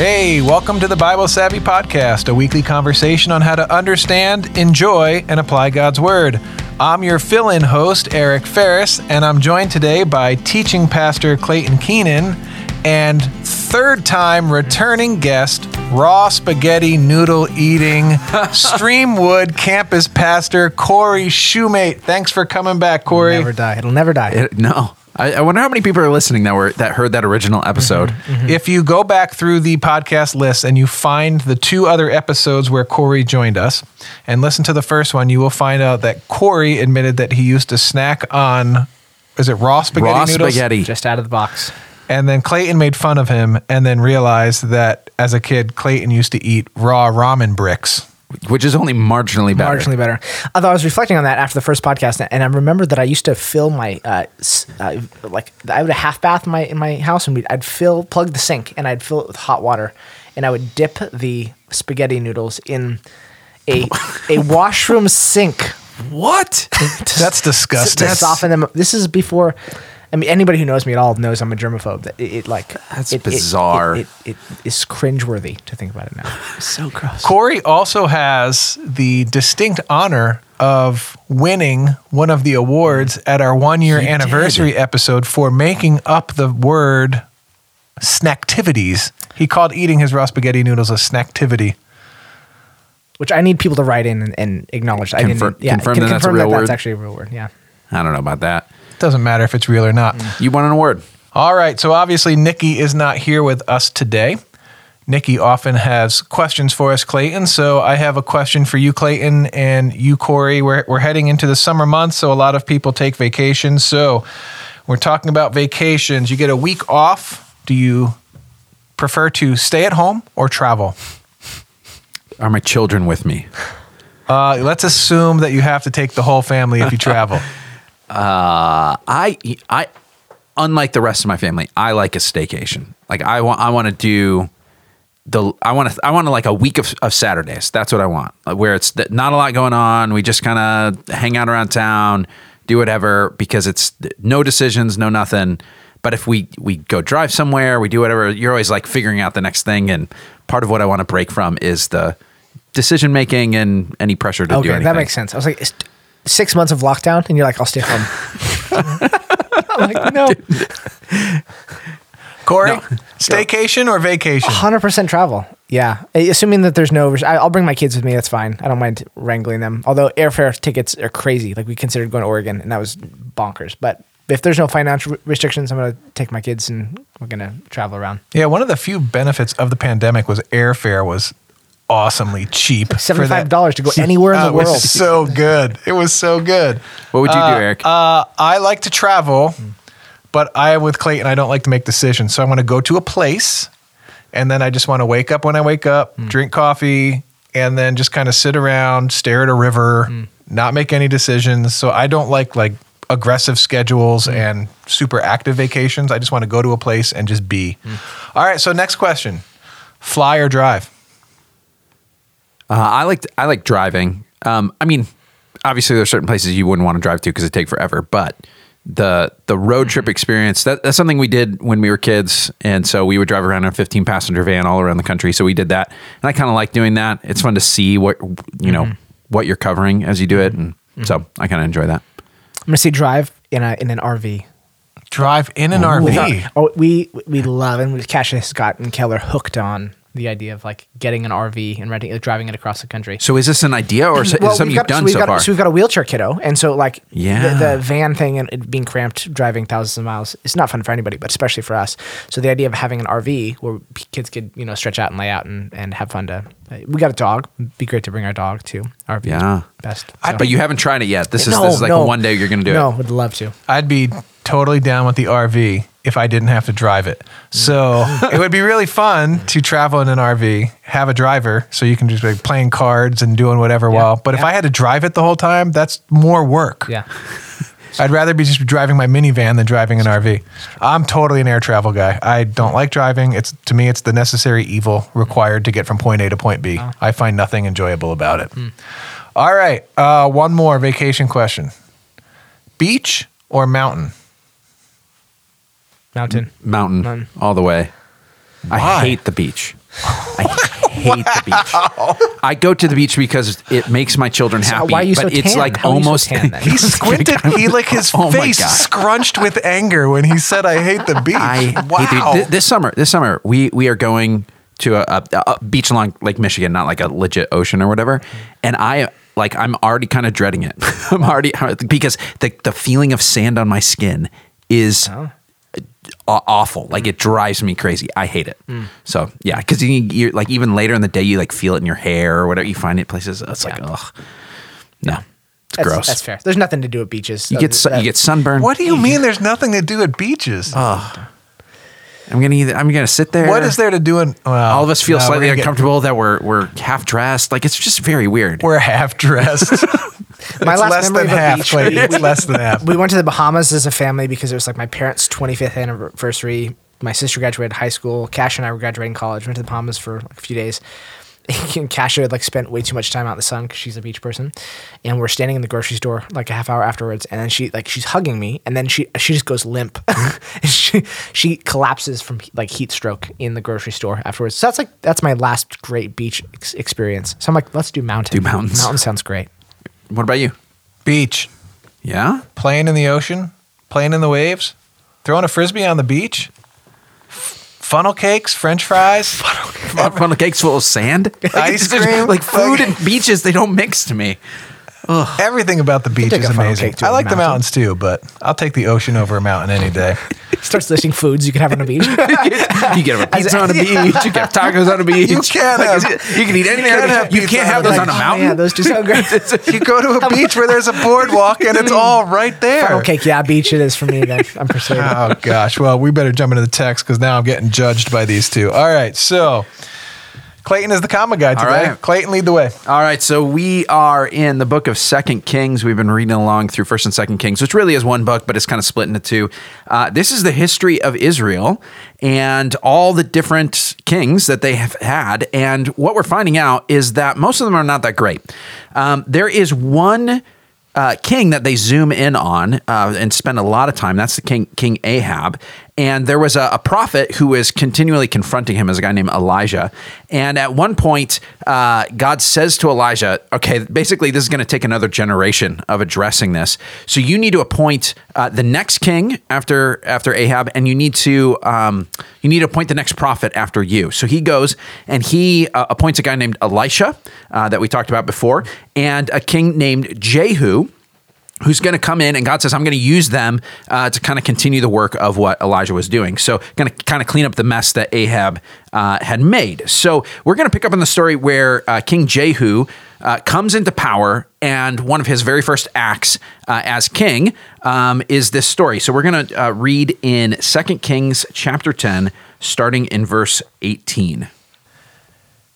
Hey, welcome to the Bible Savvy Podcast, a weekly conversation on how to understand, enjoy, and apply God's Word. I'm your fill in host, Eric Ferris, and I'm joined today by teaching pastor Clayton Keenan and third time returning guest, raw spaghetti noodle eating, Streamwood campus pastor Cory Shumate. Thanks for coming back, Cory. Never die. It'll never die. It- no, I, I wonder how many people are listening that were that heard that original episode. Mm-hmm, mm-hmm. If you go back through the podcast list and you find the two other episodes where Cory joined us and listen to the first one, you will find out that Cory admitted that he used to snack on, is it raw spaghetti Raw noodles? spaghetti. Just out of the box. And then Clayton made fun of him and then realized that as a kid, Clayton used to eat raw ramen bricks. Which is only marginally better. Marginally better. Although I was reflecting on that after the first podcast, and I remembered that I used to fill my uh, uh like I had a half bath in my in my house, and we'd, I'd fill plug the sink, and I'd fill it with hot water, and I would dip the spaghetti noodles in a a washroom sink What? That's to disgusting. soften them. This is before. I mean, anybody who knows me at all knows I'm a germaphobe. That it, it like That's it, it- bizarre. It, it, it is cringeworthy to think about it now. It's so gross. Cory also has the distinct honor of winning one of the awards at our one year He anniversary episode for making up the word snacktivities. He called eating his raw spaghetti noodles a snacktivity. Which I need people to write in and, and acknowledge. I didn't. Yeah, confirm can that that's a confirm real that word? that's actually a real word. Yeah. I don't know about that. Doesn't matter if it's real or not. You won an award. All right. So obviously, Nikki is not here with us today. Nikki often has questions for us, Clayton. So I have a question for you, Clayton, and you, Cory. We're, we're heading into the summer months, so a lot of people take vacations. So we're talking about vacations. You get a week off. Do you prefer to stay at home or travel? Are my children with me? Uh, let's assume that you have to take the whole family if you travel. Uh, I I unlike the rest of my family, I like a staycation. Like I want I want to do the I want to I want to like a week of, of Saturdays. That's what I want. Where it's th- not a lot going on. We just kind of hang out around town, do whatever because it's no decisions, no nothing. But if we we go drive somewhere, we do whatever. You're always like figuring out the next thing, and part of what I want to break from is the decision making and any pressure to do Okay, anything. that makes sense. I was like, six months of lockdown, and you're like, I'll stay home. I'm like, no, Cory, No. staycation or vacation? hundred percent travel. Yeah, assuming that there's no. I- I'll bring my kids with me. That's fine. I don't mind wrangling them. Although airfare tickets are crazy. Like we considered going to Oregon, and that was bonkers. But if there's no financial restrictions, I'm gonna take my kids, and we're gonna travel around. Yeah, one of the few benefits of the pandemic was airfare was awesomely cheap. for that. Seventy-five dollars to go anywhere in Uh, the it was world. so good. It was so good. What would you Uh, do, Eric? Uh, I like to travel, but I am with Clayton, I don't like to make decisions. So I want to go to a place, and then I just want to wake up when I wake up, drink coffee, and then just kind of sit around, stare at a river, not make any decisions. So I don't like like aggressive schedules and super active vacations. I just want to go to a place and just be. All right. So next question: fly or drive? Uh, I like I like driving. Um, I mean, obviously there's certain places you wouldn't want to drive to because it take forever. But the the road trip experience that, that's something we did when we were kids, and so we would drive around in a 15 passenger van all around the country. So we did that, and I kind of like doing that. It's fun to see what you know what you're covering as you do it, and so I kind of enjoy that. I'm gonna say drive in a in an RV. Drive in an With RV. oh, we we love and Cassius Scott and Keller hooked on the idea of like getting an RV and renting, uh, driving it across the country. So is this an idea or is it Well, something we've you've got, done we've so got, far? So we've got a wheelchair kiddo, and so like Yeah. the, the van thing and it being cramped, driving thousands of miles, it's not fun for anybody, but especially for us. So the idea of having an RV where kids could you know stretch out and lay out and, and have fun to. Uh, we got a dog. It'd be great to bring our dog to RV. Yeah. best. I- but you haven't tried it yet. This is No, this is like no. one day you're going to do it. no, would love to. I'd be totally down with the RV if I didn't have to drive it. So it would be really fun to travel in an RV, have a driver, so you can just be playing cards and doing whatever. While, but if. I had to drive it the whole time, that's more work. Yeah. I'd rather be just driving my minivan than driving an RV. I'm totally an air travel guy. I don't like driving. It's to me, it's the necessary evil required to get from point A to point B. I find nothing enjoyable about it. All right, uh, one more vacation question: beach or mountain? Mountain. Mountain Mountain. all the way. Why? I hate the beach. I hate the beach. I go to the beach because it makes my children happy. why are you so but it's tan? like How are you so almost tan then? He squinted. He like his Oh my face God. scrunched with anger when he said, "I hate the beach." I wow. hate the- th- this summer. This summer we we are going to a, a, a beach along Lake Michigan, not like a legit ocean or whatever. And I like I'm already kind of dreading it. I'm already because the the feeling of sand on my skin is. Oh. Aw- Awful, like it drives me crazy. I hate it. Mm. So yeah, because you, you're like even later in the day, you like feel it in your hair or whatever. You find it places. It's like ugh, no, it's That's, gross. That's fair. There's nothing to do at beaches. You get su- you get sunburned. What do you mean? There's nothing to do at beaches. Oh. I'm gonna either, I'm gonna sit there. what is there to do in? Well, all of us feel no, slightly gonna get- uncomfortable that we're we're half dressed. Like it's just very weird. We're half dressed. My It's last less memory than of a half. beach. We- It's less than half. we went to the Bahamas as a family because it was like my parents' 25th anniversary. My sister graduated high school. Cash and I were graduating college. Went to the Bahamas for like a few days. And Kasha had like spent way too much time out in the sun because she's a beach person. And we're standing in the grocery store like a half hour afterwards, and then she like she's hugging me, and then she she just goes limp. And she she collapses from like heat stroke in the grocery store afterwards. So that's like that's my last great beach ex- experience. So I'm like, let's do mountain. Do mountains. Mountain sounds great. What about you? Beach, Yeah, playing in the ocean, playing in the waves, throwing a frisbee on the beach, funnel cakes, French fries. funnel cakes full of sand, Ice cream. like food and beaches. They don't mix to me. Everything about the beach is amazing. cake to I a like the mountains too, but I'll take the ocean over a mountain any day. Starts listing foods you can have on a beach. you can have a pizza on a beach. You can have tacos on a beach. You can Like, have- you can eat anything. you can on a have beach. You pizza can't have a those beach. on a Oh, mountain. yeah, those two sound great. You go to a beach where there's a boardwalk and it's mm. all right there. Funnel cake, yeah, beach it is for me. Then I'm persuaded. Oh gosh. Well, we better jump into the text because now I'm getting judged by these two. All right. So Clayton is the COMA guy today. right. Clayton, lead the way. All right, so we are in the book of Second Kings. We've been reading along through First and Second Kings, which really is one book, but it's kind of split into two. Uh, this is the history of Israel and all the different kings that they have had. And what we're finding out is that most of them are not that great. Um, there is one uh, king that they zoom in on uh, and spend a lot of time. That's the king, King Ahab. And there was a, a prophet who was continually confronting him as a guy named Elijah. And at one point, uh, God says to Elijah, okay, basically, this is going to take another generation of addressing this. So you need to appoint uh, the next king after after Ahab, and you need to um, you need to appoint the next prophet after you. So he goes and he uh, appoints a guy named Elisha uh, that we talked about before, and a king named Jehu who's going to come in and God says, I'm going to use them uh, to kind of continue the work of what Elijah was doing. So, going to kind of clean up the mess that Ahab uh, had made. So, we're going to pick up on the story where uh, King Jehu uh, comes into power, and one of his very first acts uh, as king um, is this story. So, we're going to uh, read in 2 Kings chapter 10, starting in verse 18.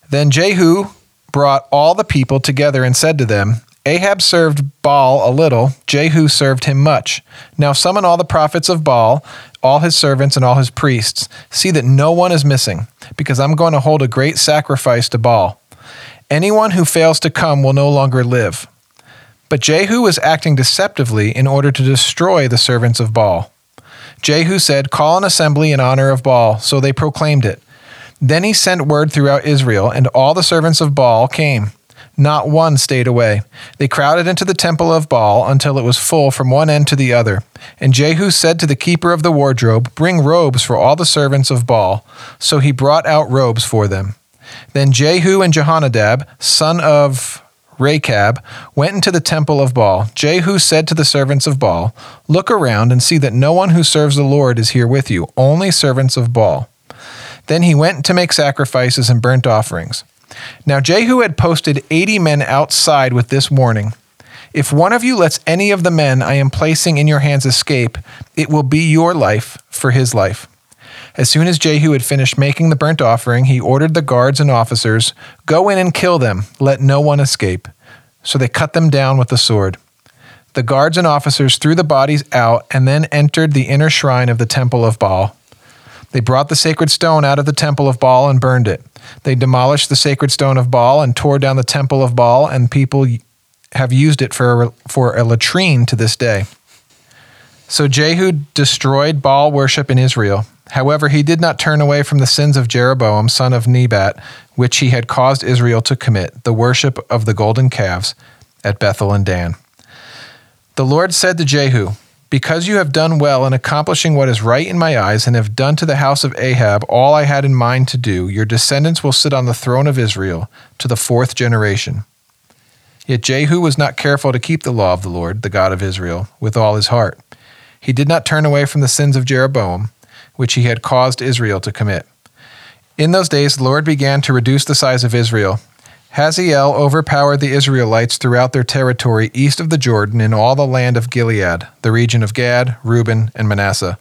Then Jehu brought all the people together and said to them, Ahab served Baal a little, Jehu served him much. Now summon all the prophets of Baal, all his servants, and all his priests. See that no one is missing, because I'm going to hold a great sacrifice to Baal. Anyone who fails to come will no longer live. But Jehu was acting deceptively in order to destroy the servants of Baal. Jehu said, Call an assembly in honor of Baal. So they proclaimed it. Then he sent word throughout Israel, and all the servants of Baal came. Not one stayed away. They crowded into the temple of Baal until it was full from one end to the other. And Jehu said to the keeper of the wardrobe, Bring robes for all the servants of Baal. So he brought out robes for them. Then Jehu and Jehonadab, son of Rechab, went into the temple of Baal. Jehu said to the servants of Baal, Look around and see that no one who serves the Lord is here with you, only servants of Baal. Then he went to make sacrifices and burnt offerings. Now Jehu had posted eighty men outside with this warning If one of you lets any of the men I am placing in your hands escape, it will be your life for his life. As soon as Jehu had finished making the burnt offering, he ordered the guards and officers, Go in and kill them, let no one escape. So they cut them down with the sword. The guards and officers threw the bodies out and then entered the inner shrine of the temple of Baal. They brought the sacred stone out of the temple of Baal and burned it. They demolished the sacred stone of Baal and tore down the temple of Baal, and people have used it for a, for a latrine to this day. So Jehu destroyed Baal worship in Israel. However, he did not turn away from the sins of Jeroboam, son of Nebat, which he had caused Israel to commit, the worship of the golden calves at Bethel and Dan. The Lord said to Jehu, Because you have done well in accomplishing what is right in my eyes, and have done to the house of Ahab all I had in mind to do, your descendants will sit on the throne of Israel to the fourth generation. Yet Jehu was not careful to keep the law of the Lord, the God of Israel, with all his heart. He did not turn away from the sins of Jeroboam, which he had caused Israel to commit. In those days, the Lord began to reduce the size of Israel. Hazael overpowered the Israelites throughout their territory east of the Jordan in all the land of Gilead, the region of Gad, Reuben, and Manasseh,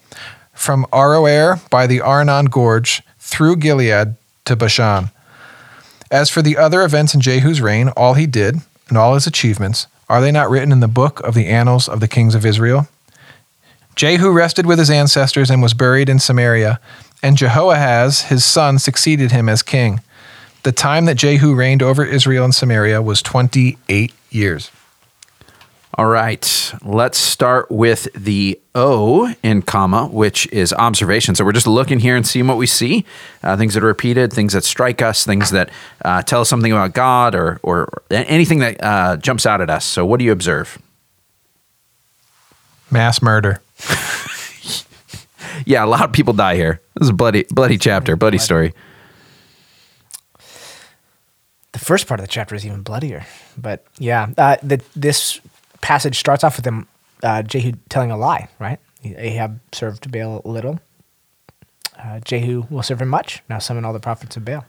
from Aroer by the Arnon Gorge through Gilead to Bashan. As for the other events in Jehu's reign, all he did, and all his achievements, are they not written in the book of the annals of the kings of Israel? Jehu rested with his ancestors and was buried in Samaria, and Jehoahaz, his son, succeeded him as king. The time that Jehu reigned over Israel and Samaria was 28 years. All right, let's start with the O in COMA, which is observation. So we're just looking here and seeing what we see, uh, things that are repeated, things that strike us, things that uh, tell us something about God, or or anything that uh, jumps out at us. So what do you observe? Mass murder. Yeah, a lot of people die here. This is a bloody bloody chapter, bloody story. The first part of the chapter is even bloodier. But yeah, uh, the, this passage starts off with them, uh, Jehu telling a lie, right? Ahab served Baal a little. Uh, Jehu will serve him much. Now summon all the prophets of Baal.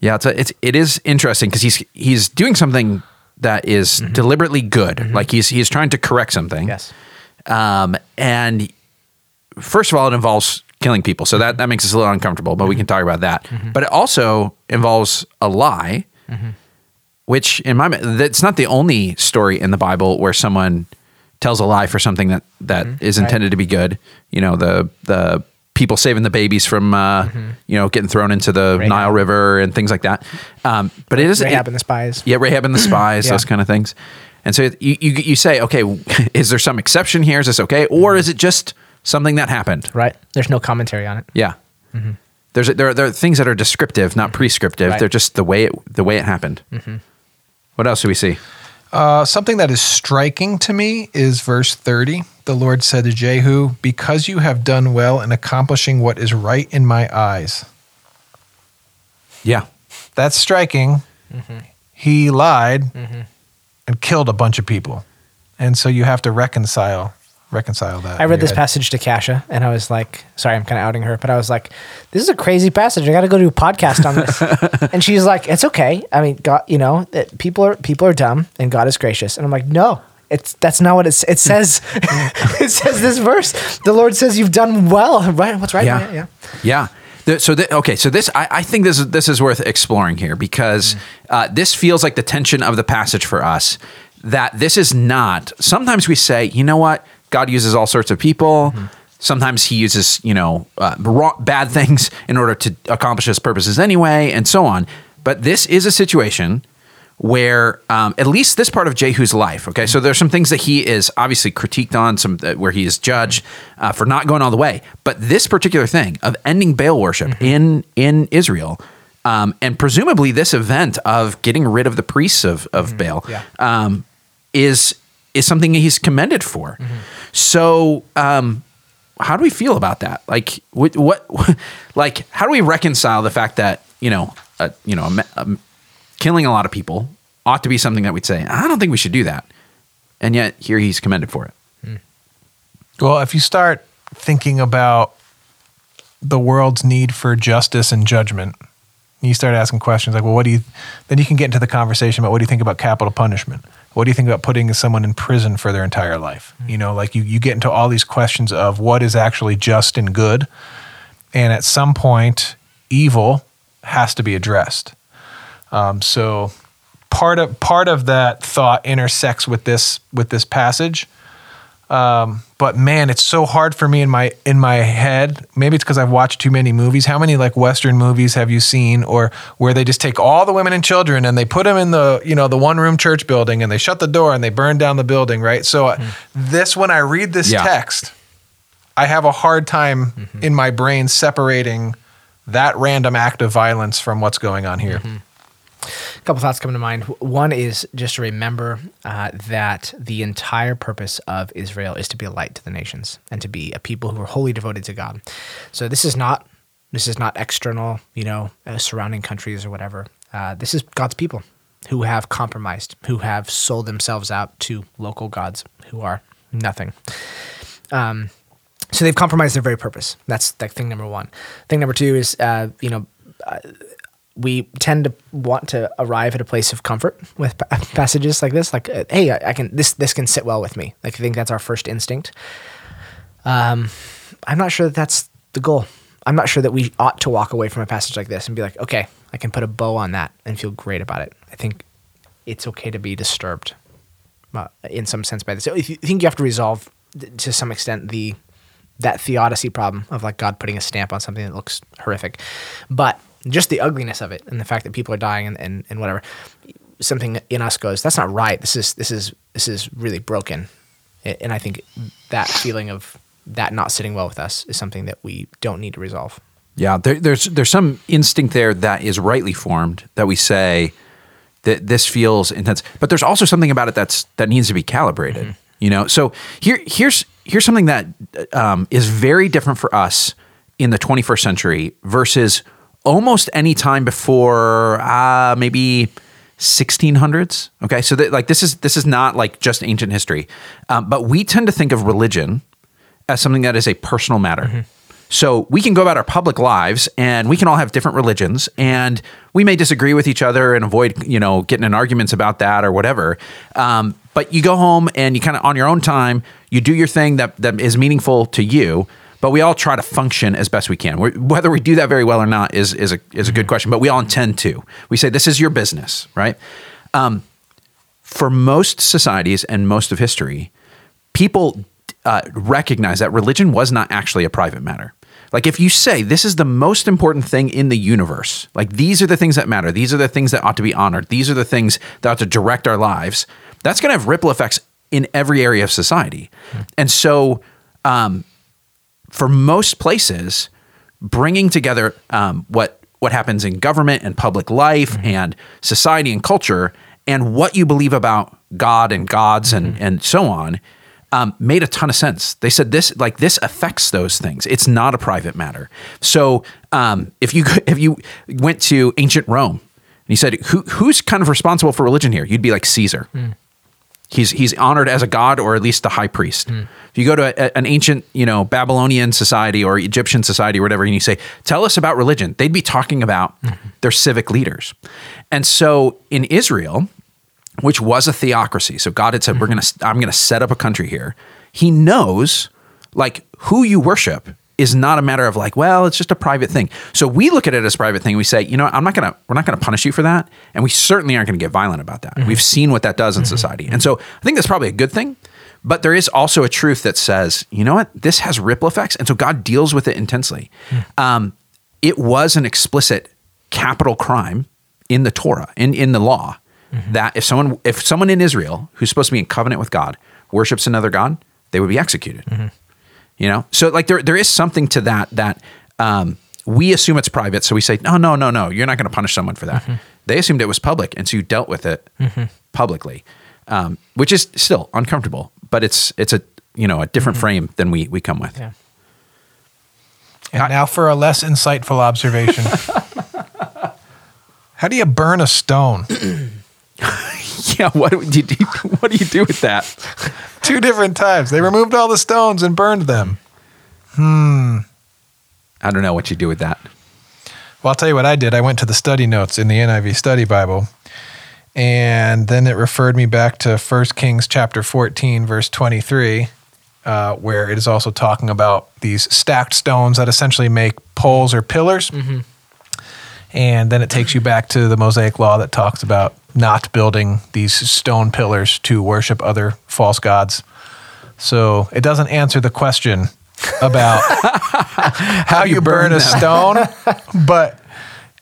Yeah, it's a, it's it is interesting because he's he's doing something that is deliberately good. Like he's he's trying to correct something. Yes. Um, and first of all, it involves killing people, so that that makes us a little uncomfortable. But we can talk about that. But it also involves a lie, which in my that's not the only story in the Bible where someone tells a lie for something that that is intended to be good. You know, the the people saving the babies from uh, you know getting thrown into the Rahab. Nile River and things like that. Um, but it is Rahab it- and the spies. yeah, Rahab and the spies, Yeah. those kind of things. And so you, you you say, okay, is there some exception here? Is this okay, or is it just something that happened? Right. There's no commentary on it. Yeah. Mm-hmm. There's a, there are, there are things that are descriptive, not mm-hmm. prescriptive. Right. They're just the way it the way it happened. Mm-hmm. What else do we see? Uh, something that is striking to me is verse 30. The Lord said to Jehu, Because you have done well in accomplishing what is right in my eyes. Yeah, That's striking. He lied and killed a bunch of people. And so you have to reconcile reconcile that. I read this passage to Kasha, and I was like, sorry, I'm kind of outing her, but I was like, this is a crazy passage. I got to go do a podcast on this. and she's like, it's okay. I mean, God, you know, that people are people are dumb, and God is gracious. And I'm like, no, it's that's not what it's, it says. it says this verse. The Lord says you've done well. Right? What's right? yeah, yeah. yeah. The- so th- okay, so this I, I think this is this is worth exploring here because uh, this feels like the tension of the passage for us. That this is not. Sometimes we say, you know what, God uses all sorts of people. Sometimes He uses you know uh, wrong, bad things in order to accomplish His purposes anyway, and so on. But this is a situation where um, at least this part of Jehu's life. Okay, so there's some things that he is obviously critiqued on, some uh, where he is judged uh, for not going all the way. But this particular thing of ending Baal worship in in Israel, um, and presumably this event of getting rid of the priests of of Baal, Yeah. um, is is something he's commended for. So. Um, how do we feel about that? Like, what, what, like, how do we reconcile the fact that you know, uh, you know, ma- a, killing a lot of people ought to be something that we'd say, I don't think we should do that, and yet here he's commended for it. Well, if you start thinking about the world's need for justice and judgment, you start asking questions like, well, what do you, then you can get into the conversation about what do you think about capital punishment? What do you think about putting someone in prison for their entire life? You know, like you, you get into all these questions of what is actually just and good. And at some point, evil has to be addressed. Um, so part of part of that thought intersects with this with this passage Um, but man, it's so hard for me in my in my head. Maybe it's because I've watched too many movies. How many like Western movies have you seen, or where they just take all the women and children and they put them in the you know the one room church building and they shut the door and they burn down the building, right? So uh, hmm. this, when I read this Yeah. text, I have a hard time mm-hmm. in my brain separating that random act of violence from what's going on here. Mm-hmm. A couple thoughts come to mind. One is just to remember uh, that the entire purpose of Israel is to be a light to the nations and to be a people who are wholly devoted to God. So this is not this is not external, you know, uh, surrounding countries or whatever. Uh, this is God's people who have compromised, who have sold themselves out to local gods who are nothing. Um, so they've compromised their very purpose. That's like thing number one. Thing number two is, uh, you know, uh, we tend to want to arrive at a place of comfort with pa- passages like this. Like, uh, hey, I, I can this this can sit well with me. Like, I think that's our first instinct. Um, I'm not sure that that's the goal. I'm not sure that we ought to walk away from a passage like this and be like, okay, I can put a bow on that and feel great about it. I think it's okay to be disturbed uh, in some sense by this. If you think you have to resolve th- to some extent the that theodicy problem of like God putting a stamp on something that looks horrific, but just the ugliness of it and the fact that people are dying and, and, and whatever, something in us goes, that's not right. This is this is this is really broken, and I think that feeling of that not sitting well with us is something that we don't need to resolve. Yeah, there, there's there's some instinct there that is rightly formed that we say that this feels intense, but there's also something about it that's that needs to be calibrated. You know, so here here's here's something that um, is very different for us in the 21st century versus almost any time before uh, maybe 1600s. Okay, so that, like this is this is not like just ancient history, um, but we tend to think of religion as something that is a personal matter. So we can go about our public lives and we can all have different religions and we may disagree with each other and avoid, you know, getting in arguments about that or whatever. Um, but you go home and you kind of on your own time, you do your thing that, that is meaningful to you. But we all try to function as best we can. we whether we do that very well or not is, is, a, is a good question, but we all intend to. We say, this is your business, right? Um, for most societies and most of history, people uh, recognize that religion was not actually a private matter. Like if you say this is the most important thing in the universe, like these are the things that matter, these are the things that ought to be honored, these are the things that ought to direct our lives, that's going to have ripple effects in every area of society. And so, um, for most places, bringing together um, what what happens in government and public life and society and culture and what you believe about God and gods and and so on um, made a ton of sense. They said this like this affects those things. It's not a private matter. So um, if you if you went to ancient Rome and you said who who's kind of responsible for religion here, you'd be like Caesar. He's he's honored as a god or at least a high priest. Hmm. If you go to a, an ancient, you know, Babylonian society or Egyptian society or whatever, and you say, "Tell us about religion," they'd be talking about hmm. their civic leaders. And so in Israel, which was a theocracy, so God had said, "We're hmm. gonna, I'm gonna set up a country here." He knows, like, who you worship is not a matter of like, well, it's just a private thing. So we look at it as a private thing. We say, you know, I'm not gonna, we're not gonna punish you for that, and we certainly aren't gonna get violent about that. Mm-hmm. We've seen what that does in mm-hmm. society, and so I think that's probably a good thing. But there is also a truth that says, you know what, this has ripple effects, and so God deals with it intensely. Hmm. Um, it was an explicit capital crime in the Torah, in in the law, mm-hmm. that if someone if someone in Israel who's supposed to be in covenant with God worships another god, they would be executed. You know, so like there there is something to that that um, we assume it's private, so we say no, no, no, no, you're not going to punish someone for that. They assumed it was public, and so you dealt with it publicly, um, which is still uncomfortable, but it's it's a you know a different frame than we we come with. Yeah. And now for a less insightful observation. How do you burn a stone? Yeah, what do you do? What do you do with that? Two different times. They removed all the stones and burned them. Hmm. I don't know what you do with that. Well, I'll tell you what I did. I went to the study notes in the NIV Study Bible, and then it referred me back to 1 Kings chapter 14, verse 23, uh, where it is also talking about these stacked stones that essentially make poles or pillars. And then it takes you back to the Mosaic Law that talks about not building these stone pillars to worship other false gods. So it doesn't answer the question about how you burn, burn a stone, but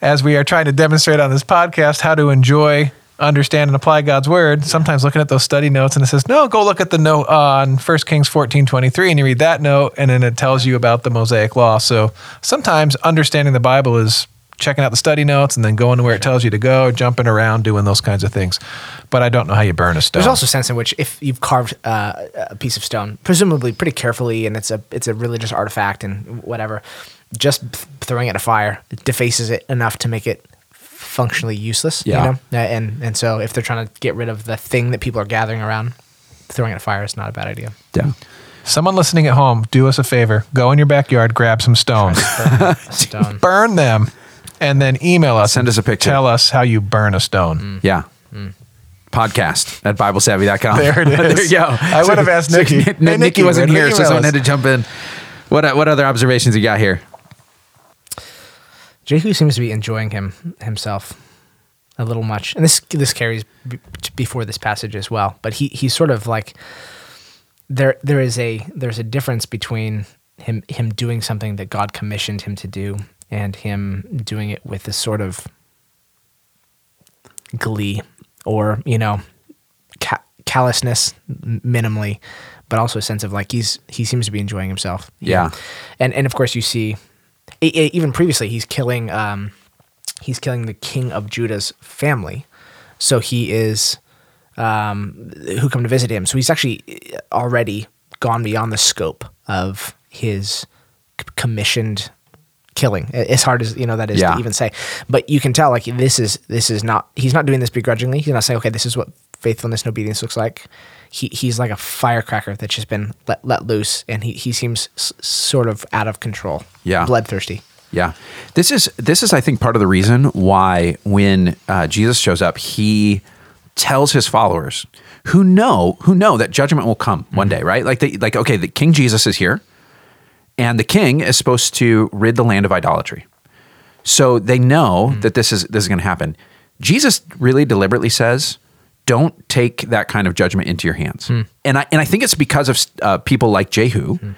as we are trying to demonstrate on this podcast, how to enjoy understand and apply God's word, sometimes looking at those study notes and it says, no, go look at the note on 1 Kings 14 23, and you read that note, and then it tells you about the Mosaic law. So sometimes understanding the Bible is checking out the study notes and then going to where it tells you to go, jumping around, doing those kinds of things. But I don't know how you burn a stone. There's also a sense in which if you've carved uh, a piece of stone, presumably pretty carefully, and it's a it's a religious artifact and whatever, just throwing it in a fire defaces it enough to make it functionally useless. Yeah. You know? Uh, And and so if they're trying to get rid of the thing that people are gathering around, throwing it in a fire is not a bad idea. Yeah. Someone listening at home, do us a favor. Go in your backyard, grab some stones, Burn stone. burn them, and then email us. Send us a picture. Tell us how you burn a stone. Mm. Yeah. Mm. Podcast at BibleSavvy.com. There it there is. you go. I would have asked Nikki. N- Hey, Nikki, Nikki, wasn't where here, did so someone email had to jump in. What what other observations you got here? Jehu seems to be enjoying him himself a little much, and this this carries b- before this passage as well. But he he's sort of like there there is a there's a difference between him him doing something that God commissioned him to do and him doing it with this sort of glee or you know ca- callousness minimally but also a sense of like he's he seems to be enjoying himself Yeah. know? and and of course you see e- e- even previously he's killing um he's killing the king of judah's family so he is um who come to visit him so he's actually already gone beyond the scope of his c- commissioned killing as hard as you know that is Yeah. to even say. But you can tell like this is this is not he's not doing this begrudgingly. He's not saying okay this is what faithfulness and obedience looks like. He he's like a firecracker that's just been let, let loose and he, he seems s- sort of out of control Yeah. bloodthirsty. Yeah, this is this is I think part of the reason why when uh, Jesus shows up, he tells his followers who know who know that judgment will come one day, right? Like they like okay, the King Jesus is here, and the King is supposed to rid the land of idolatry. So they know hmm. that this is this is going to happen. Jesus really deliberately says, "Don't take that kind of judgment into your hands." Hmm. And I and I think it's because of uh, people like Jehu, hmm.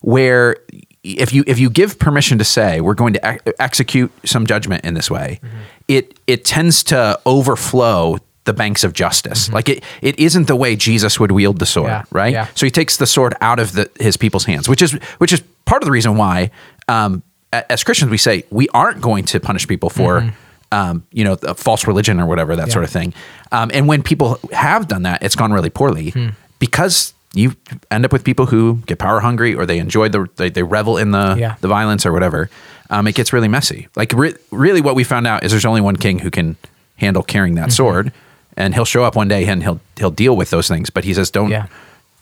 where if you if you give permission to say we're going to ex- execute some judgment in this way, mm-hmm. it it tends to overflow the banks of justice. Like it it isn't the way Jesus would wield the sword, Yeah, right? yeah. So he takes the sword out of the, his people's hands, which is which is part of the reason why, um, as Christians, we say we aren't going to punish people for, um, you know, false religion or whatever that sort of thing. Um, and when people have done that, it's gone really poorly because you end up with people who get power hungry or they enjoy the they, they revel in the Yeah. the violence or whatever. Um, it gets really messy. Like re- really, what we found out is there's only one king who can handle carrying that sword, and he'll show up one day and he'll he'll deal with those things. But he says, "Don't." Yeah.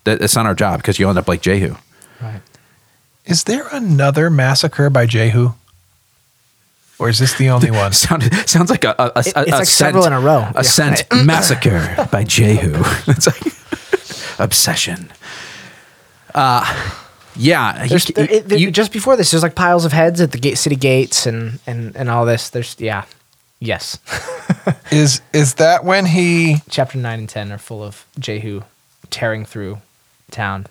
That, that's not our job because you'll end up like Jehu. right Is there another massacre by Jehu? Or is this the only one? Sound, sounds like a, a, a, It- a like scent- several in a row. A Yeah. scent massacre by Jehu. It's like obsession. Uh, yeah. he- There's, he- there, it, there- you- just before this there's like piles of heads at the gate, city gates and and and all this there's yeah yes Is is that when he chapter 9 and 10 are full of jehu tearing through town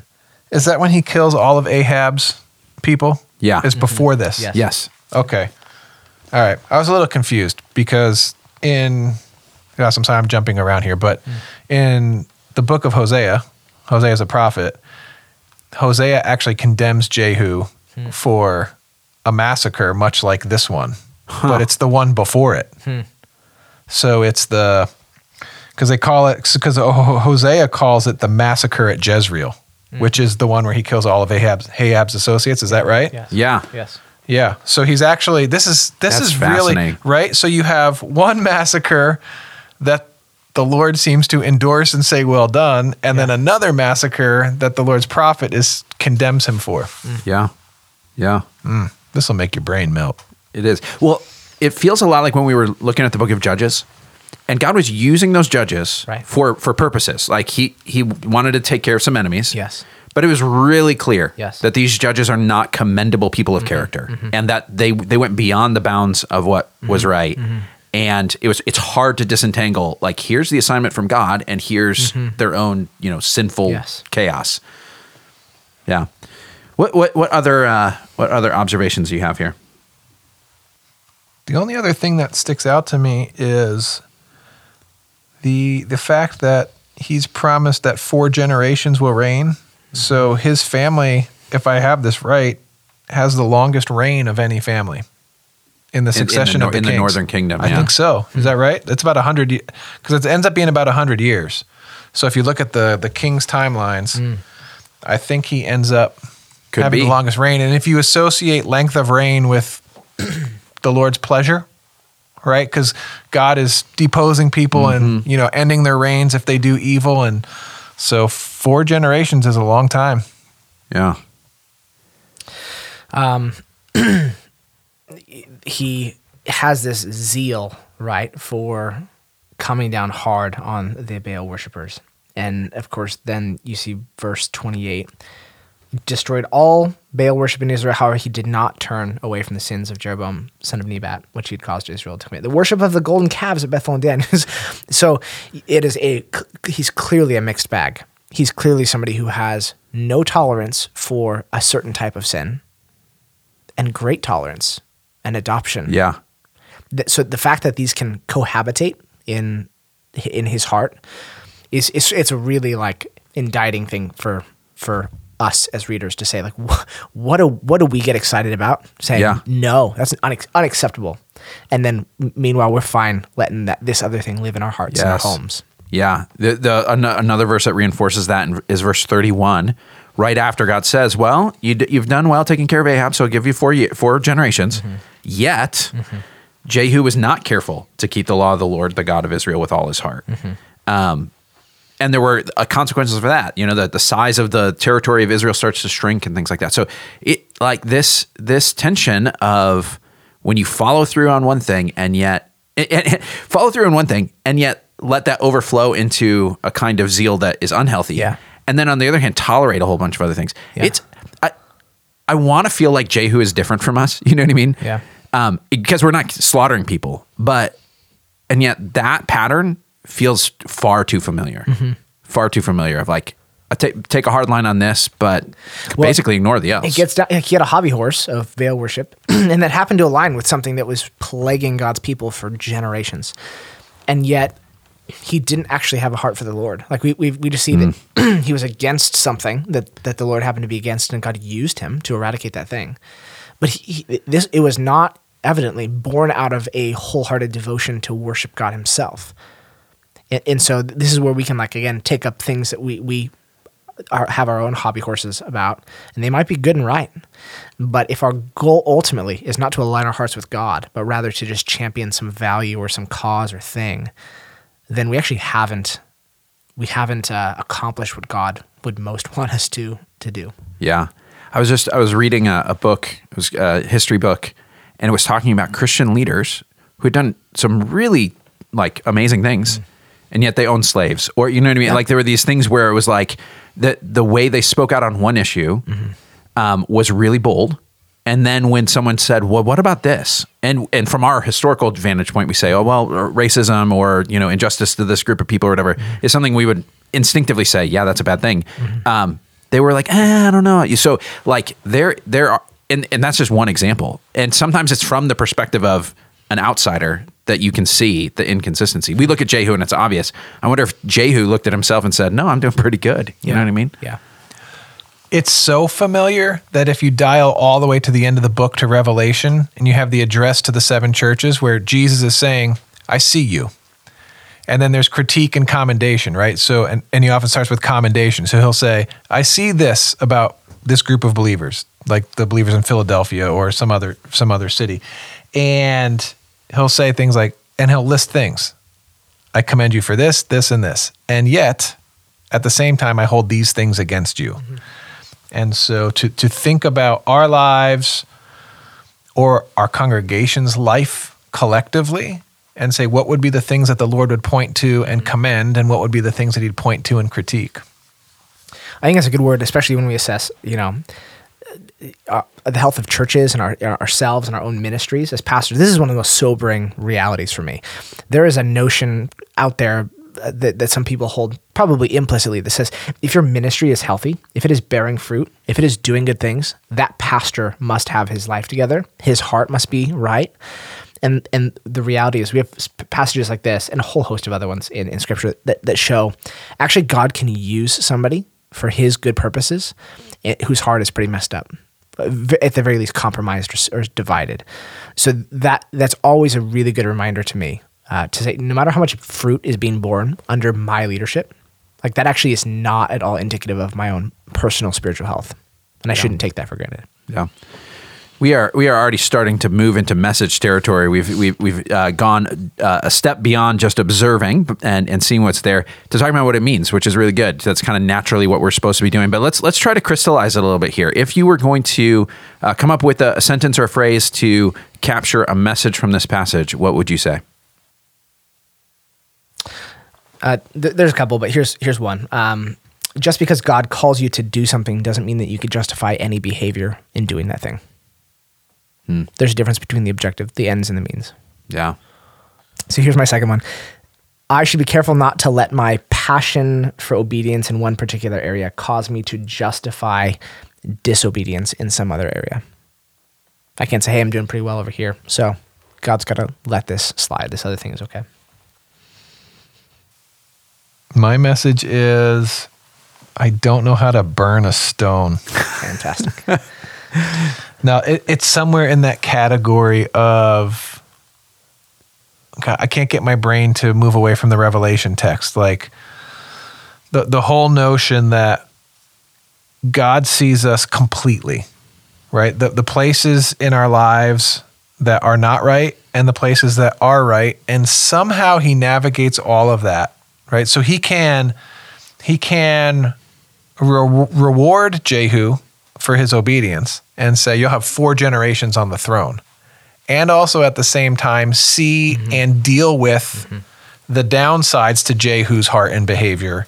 is that when he kills all of Ahab's people? Yeah. Is before mm-hmm. this. Yes. yes. Okay. All right. I was a little confused because in yeah, I'm sorry I'm jumping around here, but mm. in the book of Hosea, Hosea is a prophet. Hosea actually condemns Jehu hmm. for a massacre much like this one. But it's the one before it. Hmm. So it's the because they call it because Hosea calls it the massacre at Jezreel, hmm. which is the one where he kills all of Ahab's, Ahab's associates. Is that right? yes Yeah. yes Yeah. So he's actually this is this That's is really right. So you have one massacre that the Lord seems to endorse and say well done, and then another massacre that the Lord's prophet is condemns him for. Hmm. Yeah. Yeah. This will make your brain melt. It is. Well, it feels a lot like when we were looking at the book of Judges. And God was using those judges Right. for for purposes. Like he he wanted to take care of some enemies. Yes. But it was really clear Yes. that these judges are not commendable people of mm-hmm. character mm-hmm. and that they they went beyond the bounds of what mm-hmm. was right. And it was it's hard to disentangle like here's the assignment from God and here's their own, you know, sinful Yes. chaos. Yeah. What what what other uh what other observations do you have here? The only other thing that sticks out to me is the the fact that he's promised that four generations will reign. Mm-hmm. So his family, if I have this right, has the longest reign of any family in the in the succession of the in the. Northern Kingdom, I think so. Is that mm-hmm. right? It's about hundred because it ends up being about hundred years. So if you look at the the king's timelines, mm. I think he ends up Could having be. the longest reign. And if you associate length of reign with the Lord's pleasure, right? Because God is deposing people and Mm-hmm. you know ending their reigns if they do evil, and so four generations is a long time. Yeah. Um, he has this zeal, right, for coming down hard on the Baal worshippers. And of course, then you see verse 28 destroyed all Baal worship in Israel. However, he did not turn away from the sins of Jeroboam, son of Nebat, which he had caused Israel to commit. The worship of the golden calves at Bethel and Dan. so it is a, he's clearly a mixed bag. He's clearly somebody who has no tolerance for a certain type of sin and great tolerance and adoption. Yeah. So the fact that these can cohabitate in in his heart is it's it's a really like indicting thing for for us as readers to say like wh- what do what do we get excited about saying Yeah. no that's unacceptable and then meanwhile we're fine letting that this other thing live in our hearts and our homes Yeah. The, the an- another verse that reinforces that is verse 31. Right after God says, "Well, you d- you've done well taking care of Ahab, so I'll give you four ye- four generations." Mm-hmm. Yet, mm-hmm. Jehu was not careful to keep the law of the Lord, the God of Israel, with all his heart. Mm-hmm. Um, and there were uh, consequences for that. You know, that the size of the territory of Israel starts to shrink and things like that. So, it like this this tension of when you follow through on one thing and yet and- and- follow through on one thing and yet let that overflow into a kind of zeal that is unhealthy. Yeah. And then on the other hand, tolerate a whole bunch of other things. Yeah. It's I I want to feel like Jehu is different from us. You know what I mean? Yeah. Um, because we're not slaughtering people, but and yet that pattern feels far too familiar. Mm-hmm. Far too familiar. Of like, I take take a hard line on this, but Well, basically ignore the else. It gets down. He had a hobby horse of Baal worship, and that happened to align with something that was plaguing God's people for generations, and yet he didn't actually have a heart for the Lord. Like we we, we just see that he was against something that that the Lord happened to be against, and God used him to eradicate that thing. But he, he, this it was not evidently born out of a wholehearted devotion to worship God Himself. And, and so this is where we can like again take up things that we we are, have our own hobby horses about, and they might be good and right. But if our goal ultimately is not to align our hearts with God, but rather to just champion some value or some cause or thing, then we actually haven't we haven't uh, accomplished what God would most want us to to do. Yeah. I was just I was reading a, a book, it was a history book, and it was talking about Christian leaders who had done some really like amazing things, and yet they owned slaves. Or you know what I mean? Like there were these things where it was like the the way they spoke out on one issue um, was really bold. And then when someone said, "Well, what about this?" and and from our historical vantage point, we say, "Oh, well, racism or you know injustice to this group of people or whatever is something we would instinctively say, yeah, that's a bad thing." Um, they were like, eh, "I don't know." So like there there are, and and that's just one example. And sometimes it's from the perspective of an outsider that you can see the inconsistency. We look at Jehu and it's obvious. I wonder if Jehu looked at himself and said, "No, I'm doing pretty good." You know what I mean? Yeah. It's so familiar that if you dial all the way to the end of the book to Revelation and you have the address to the seven churches where Jesus is saying, I see you. And then there's critique and commendation, right? So, and, and he often starts with commendation. So he'll say, I see this about this group of believers, like the believers in Philadelphia or some other some other city. And he'll say things like, and he'll list things. I commend you for this, this, and this. And yet, at the same time, I hold these things against you. Mm-hmm. And so to, to think about our lives or our congregation's life collectively and say what would be the things that the Lord would point to and mm-hmm. commend and what would be the things that he'd point to and critique. I think that's a good word, especially when we assess, you know, uh, the health of churches and our, ourselves and our own ministries as pastors. This is one of the most sobering realities for me. There is a notion out there uh, that, that some people hold probably implicitly that says if your ministry is healthy, if it is bearing fruit, if it is doing good things, that pastor must have his life together. His heart must be right. And and the reality is we have passages like this and a whole host of other ones in, in scripture that, that show actually God can use somebody for his good purposes eh, whose heart is pretty messed up. At the very least compromised or, or divided. So that that's always a really good reminder to me uh, to say no matter how much fruit is being born under my leadership, like that actually is not at all indicative of my own personal spiritual health. And I shouldn't take that for granted. Yeah. We are we are already starting to move into message territory. We've we've, we've uh, gone uh, a step beyond just observing and, and seeing what's there to talking about what it means, which is really good. That's kind of naturally what we're supposed to be doing. But let's let's try to crystallize it a little bit here. If you were going to uh, come up with a, a sentence or a phrase to capture a message from this passage, what would you say? Uh, th- there's a couple, but here's here's one. Um, just because God calls you to do something doesn't mean that you could justify any behavior in doing that thing. There's a difference between the objective, the ends, and the means. Yeah. So here's my second one. I should be careful not to let my passion for obedience in one particular area cause me to justify disobedience in some other area. I can't say, hey, I'm doing pretty well over here. So God's got to let this slide. This other thing is okay. My message is I don't know how to burn a stone. Fantastic. Now, it, it's somewhere in that category of God, I can't get my brain to move away from the Revelation text. Like the the whole notion that God sees us completely, right? The the places in our lives that are not right and the places that are right, and somehow He navigates all of that, right? So He can He can re- reward Jehu for his obedience and say, You'll have four generations on the throne. And also at the same time, see and deal with the downsides to Jehu's heart and behavior.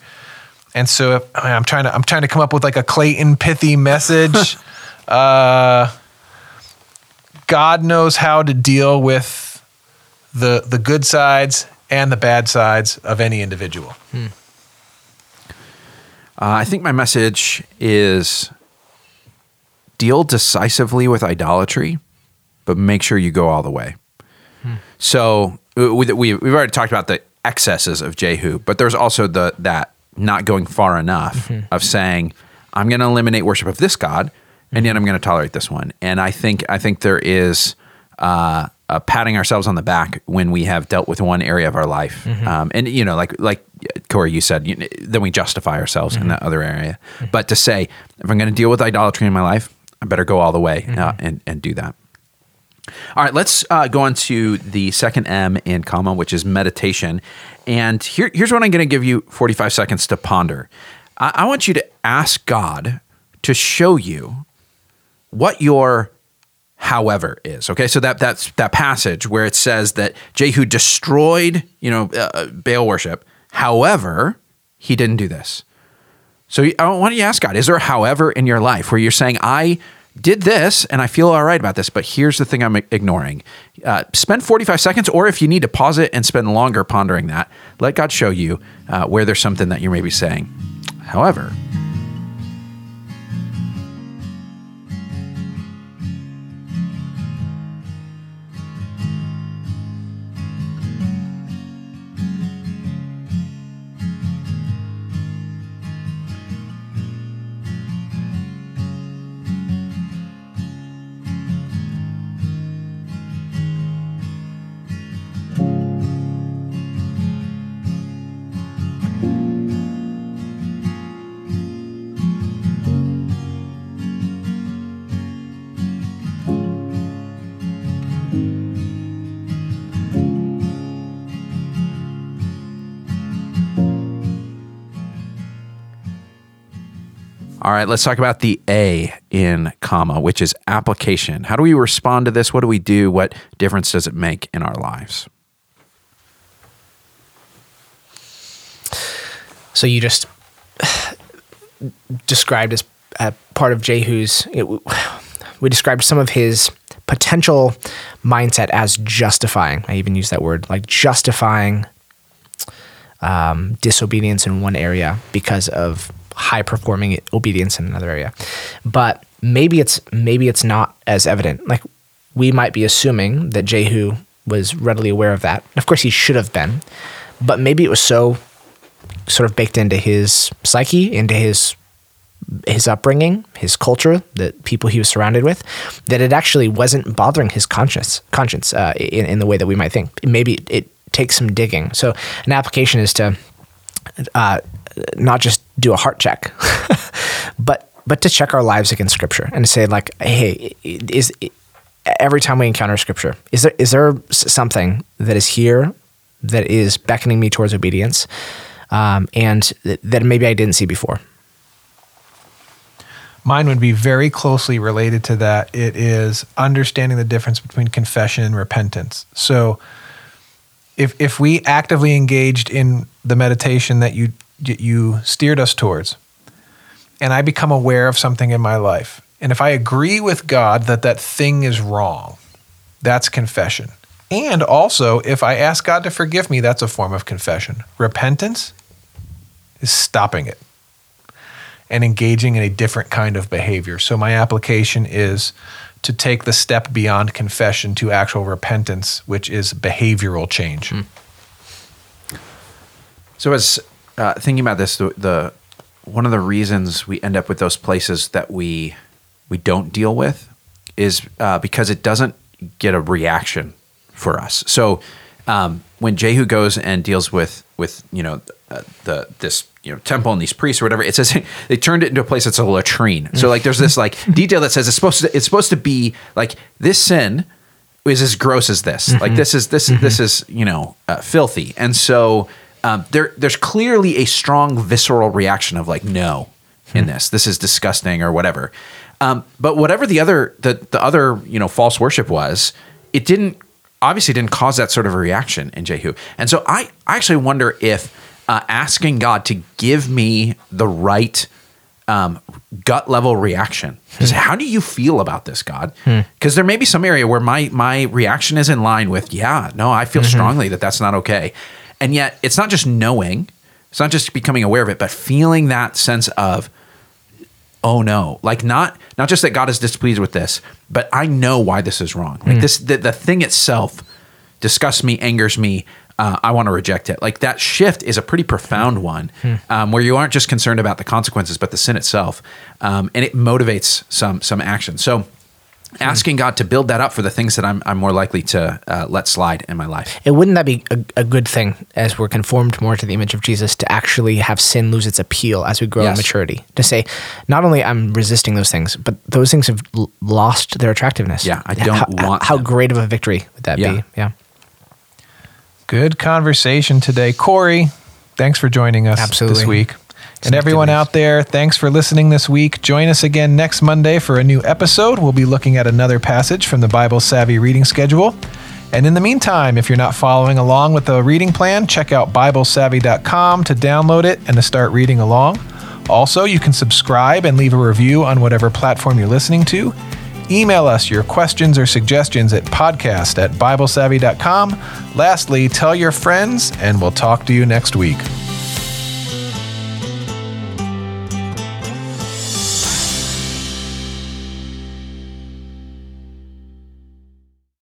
And so if, I'm trying to I'm trying to come up with like a Clayton pithy message. uh, God knows how to deal with the the good sides and the bad sides of any individual. Uh, I think my message is deal decisively with idolatry, but make sure you go all the way. So we, we, we've already talked about the excesses of Jehu, but there's also the that not going far enough of saying I'm going to eliminate worship of this god, and yet I'm going to tolerate this one. And I think I think there is uh, uh, patting ourselves on the back when we have dealt with one area of our life, um, and you know, like like Cory, you said, you then we justify ourselves in that other area. But to say if I'm going to deal with idolatry in my life, I better go all the way uh, and and do that. All right, let's uh, go on to the second M in COMA, which is meditation. And here, here's what I'm going to give you 45 seconds to ponder. I, I want you to ask God to show you what your however is. Okay, so that that's that passage where it says that Jehu destroyed, you know, uh, Baal worship. However, he didn't do this. So I want you to ask God, is there a however in your life where you're saying, I did this and I feel all right about this, but here's the thing I'm ignoring? Uh, spend 45 seconds, or if you need to pause it and spend longer pondering that, let God show you uh, where there's something that you may be saying. However, All right, let's talk about the A in COMA, which is application. How do we respond to this? What do we do? What difference does it make in our lives? So you just described as uh, part of Jehu's. It, we described some of his potential mindset as justifying. I even use that word, like justifying um, disobedience in one area because of high performing obedience in another area. But maybe it's maybe it's not as evident. Like we might be assuming that Jehu was readily aware of that. Of course, he should have been, but maybe it was so sort of baked into his psyche, into his his upbringing, his culture, the people he was surrounded with, that it actually wasn't bothering his conscience conscience uh, in, in the way that we might think. Maybe it, it takes some digging. So an application is to uh, not just do a heart check, but but to check our lives against Scripture and to say like, hey, is every time we encounter Scripture, is there is there something that is here that is beckoning me towards obedience, um, and that maybe I didn't see before. Mine would be very closely related to that. It is understanding the difference between confession and repentance. So, if if we actively engaged in the meditation that you you steered us towards, and I become aware of something in my life, and if I agree with God that that thing is wrong, that's confession. And also, if I ask God to forgive me, that's a form of confession. Repentance is stopping it and engaging in a different kind of behavior. So, my application is to take the step beyond confession to actual repentance, which is behavioral change. Hmm. So, as uh, thinking about this, the, the one of the reasons we end up with those places that we we don't deal with is uh, because it doesn't get a reaction for us. So, um, when Jehu goes and deals with with you know uh, the this you know temple and these priests or whatever it says they turned it into a place that's a latrine so like there's this like detail that says it's supposed to it's supposed to be like this sin is as gross as this mm-hmm. like this is this mm-hmm. this is you know uh, filthy and so um, there there's clearly a strong visceral reaction of like no in mm-hmm. this this is disgusting or whatever um, but whatever the other the the other you know false worship was it didn't obviously didn't cause that sort of a reaction in Jehu and so I I actually wonder if uh, asking God to give me the right um, gut level reaction. Hmm. How do you feel about this, God? Because hmm. there may be some area where my my reaction is in line with, yeah, no, I feel mm-hmm. strongly that that's not okay, and yet it's not just knowing, it's not just becoming aware of it, but feeling that sense of, oh no, like not not just that God is displeased with this, but I know why this is wrong. Like mm. this, the, the thing itself disgusts me, angers me, uh, I want to reject it. Like that shift is a pretty profound one, hmm. um, where you aren't just concerned about the consequences, but the sin itself, um, and it motivates some some action. So. Asking God to build that up for the things that I'm, I'm more likely to uh, let slide in my life. And wouldn't that be a, a, good thing as we're conformed more to the image of Jesus to actually have sin lose its appeal as we grow yes. in maturity? To say, not only I'm resisting those things, but those things have l- lost their attractiveness. Yeah, I don't how, want. How them. great of a victory would that yeah. be? Yeah. Good conversation today. Cory, thanks for joining us Absolutely. this week. And everyone out there, thanks for listening this week. Join us again next Monday for a new episode. We'll be looking at another passage from the Bible Savvy reading schedule. And in the meantime, if you're not following along with the reading plan, check out BibleSavvy.com to download it and to start reading along. Also, you can subscribe and leave a review on whatever platform you're listening to. Email us your questions or suggestions at podcast at BibleSavvy.com. Lastly, tell your friends, and we'll talk to you next week.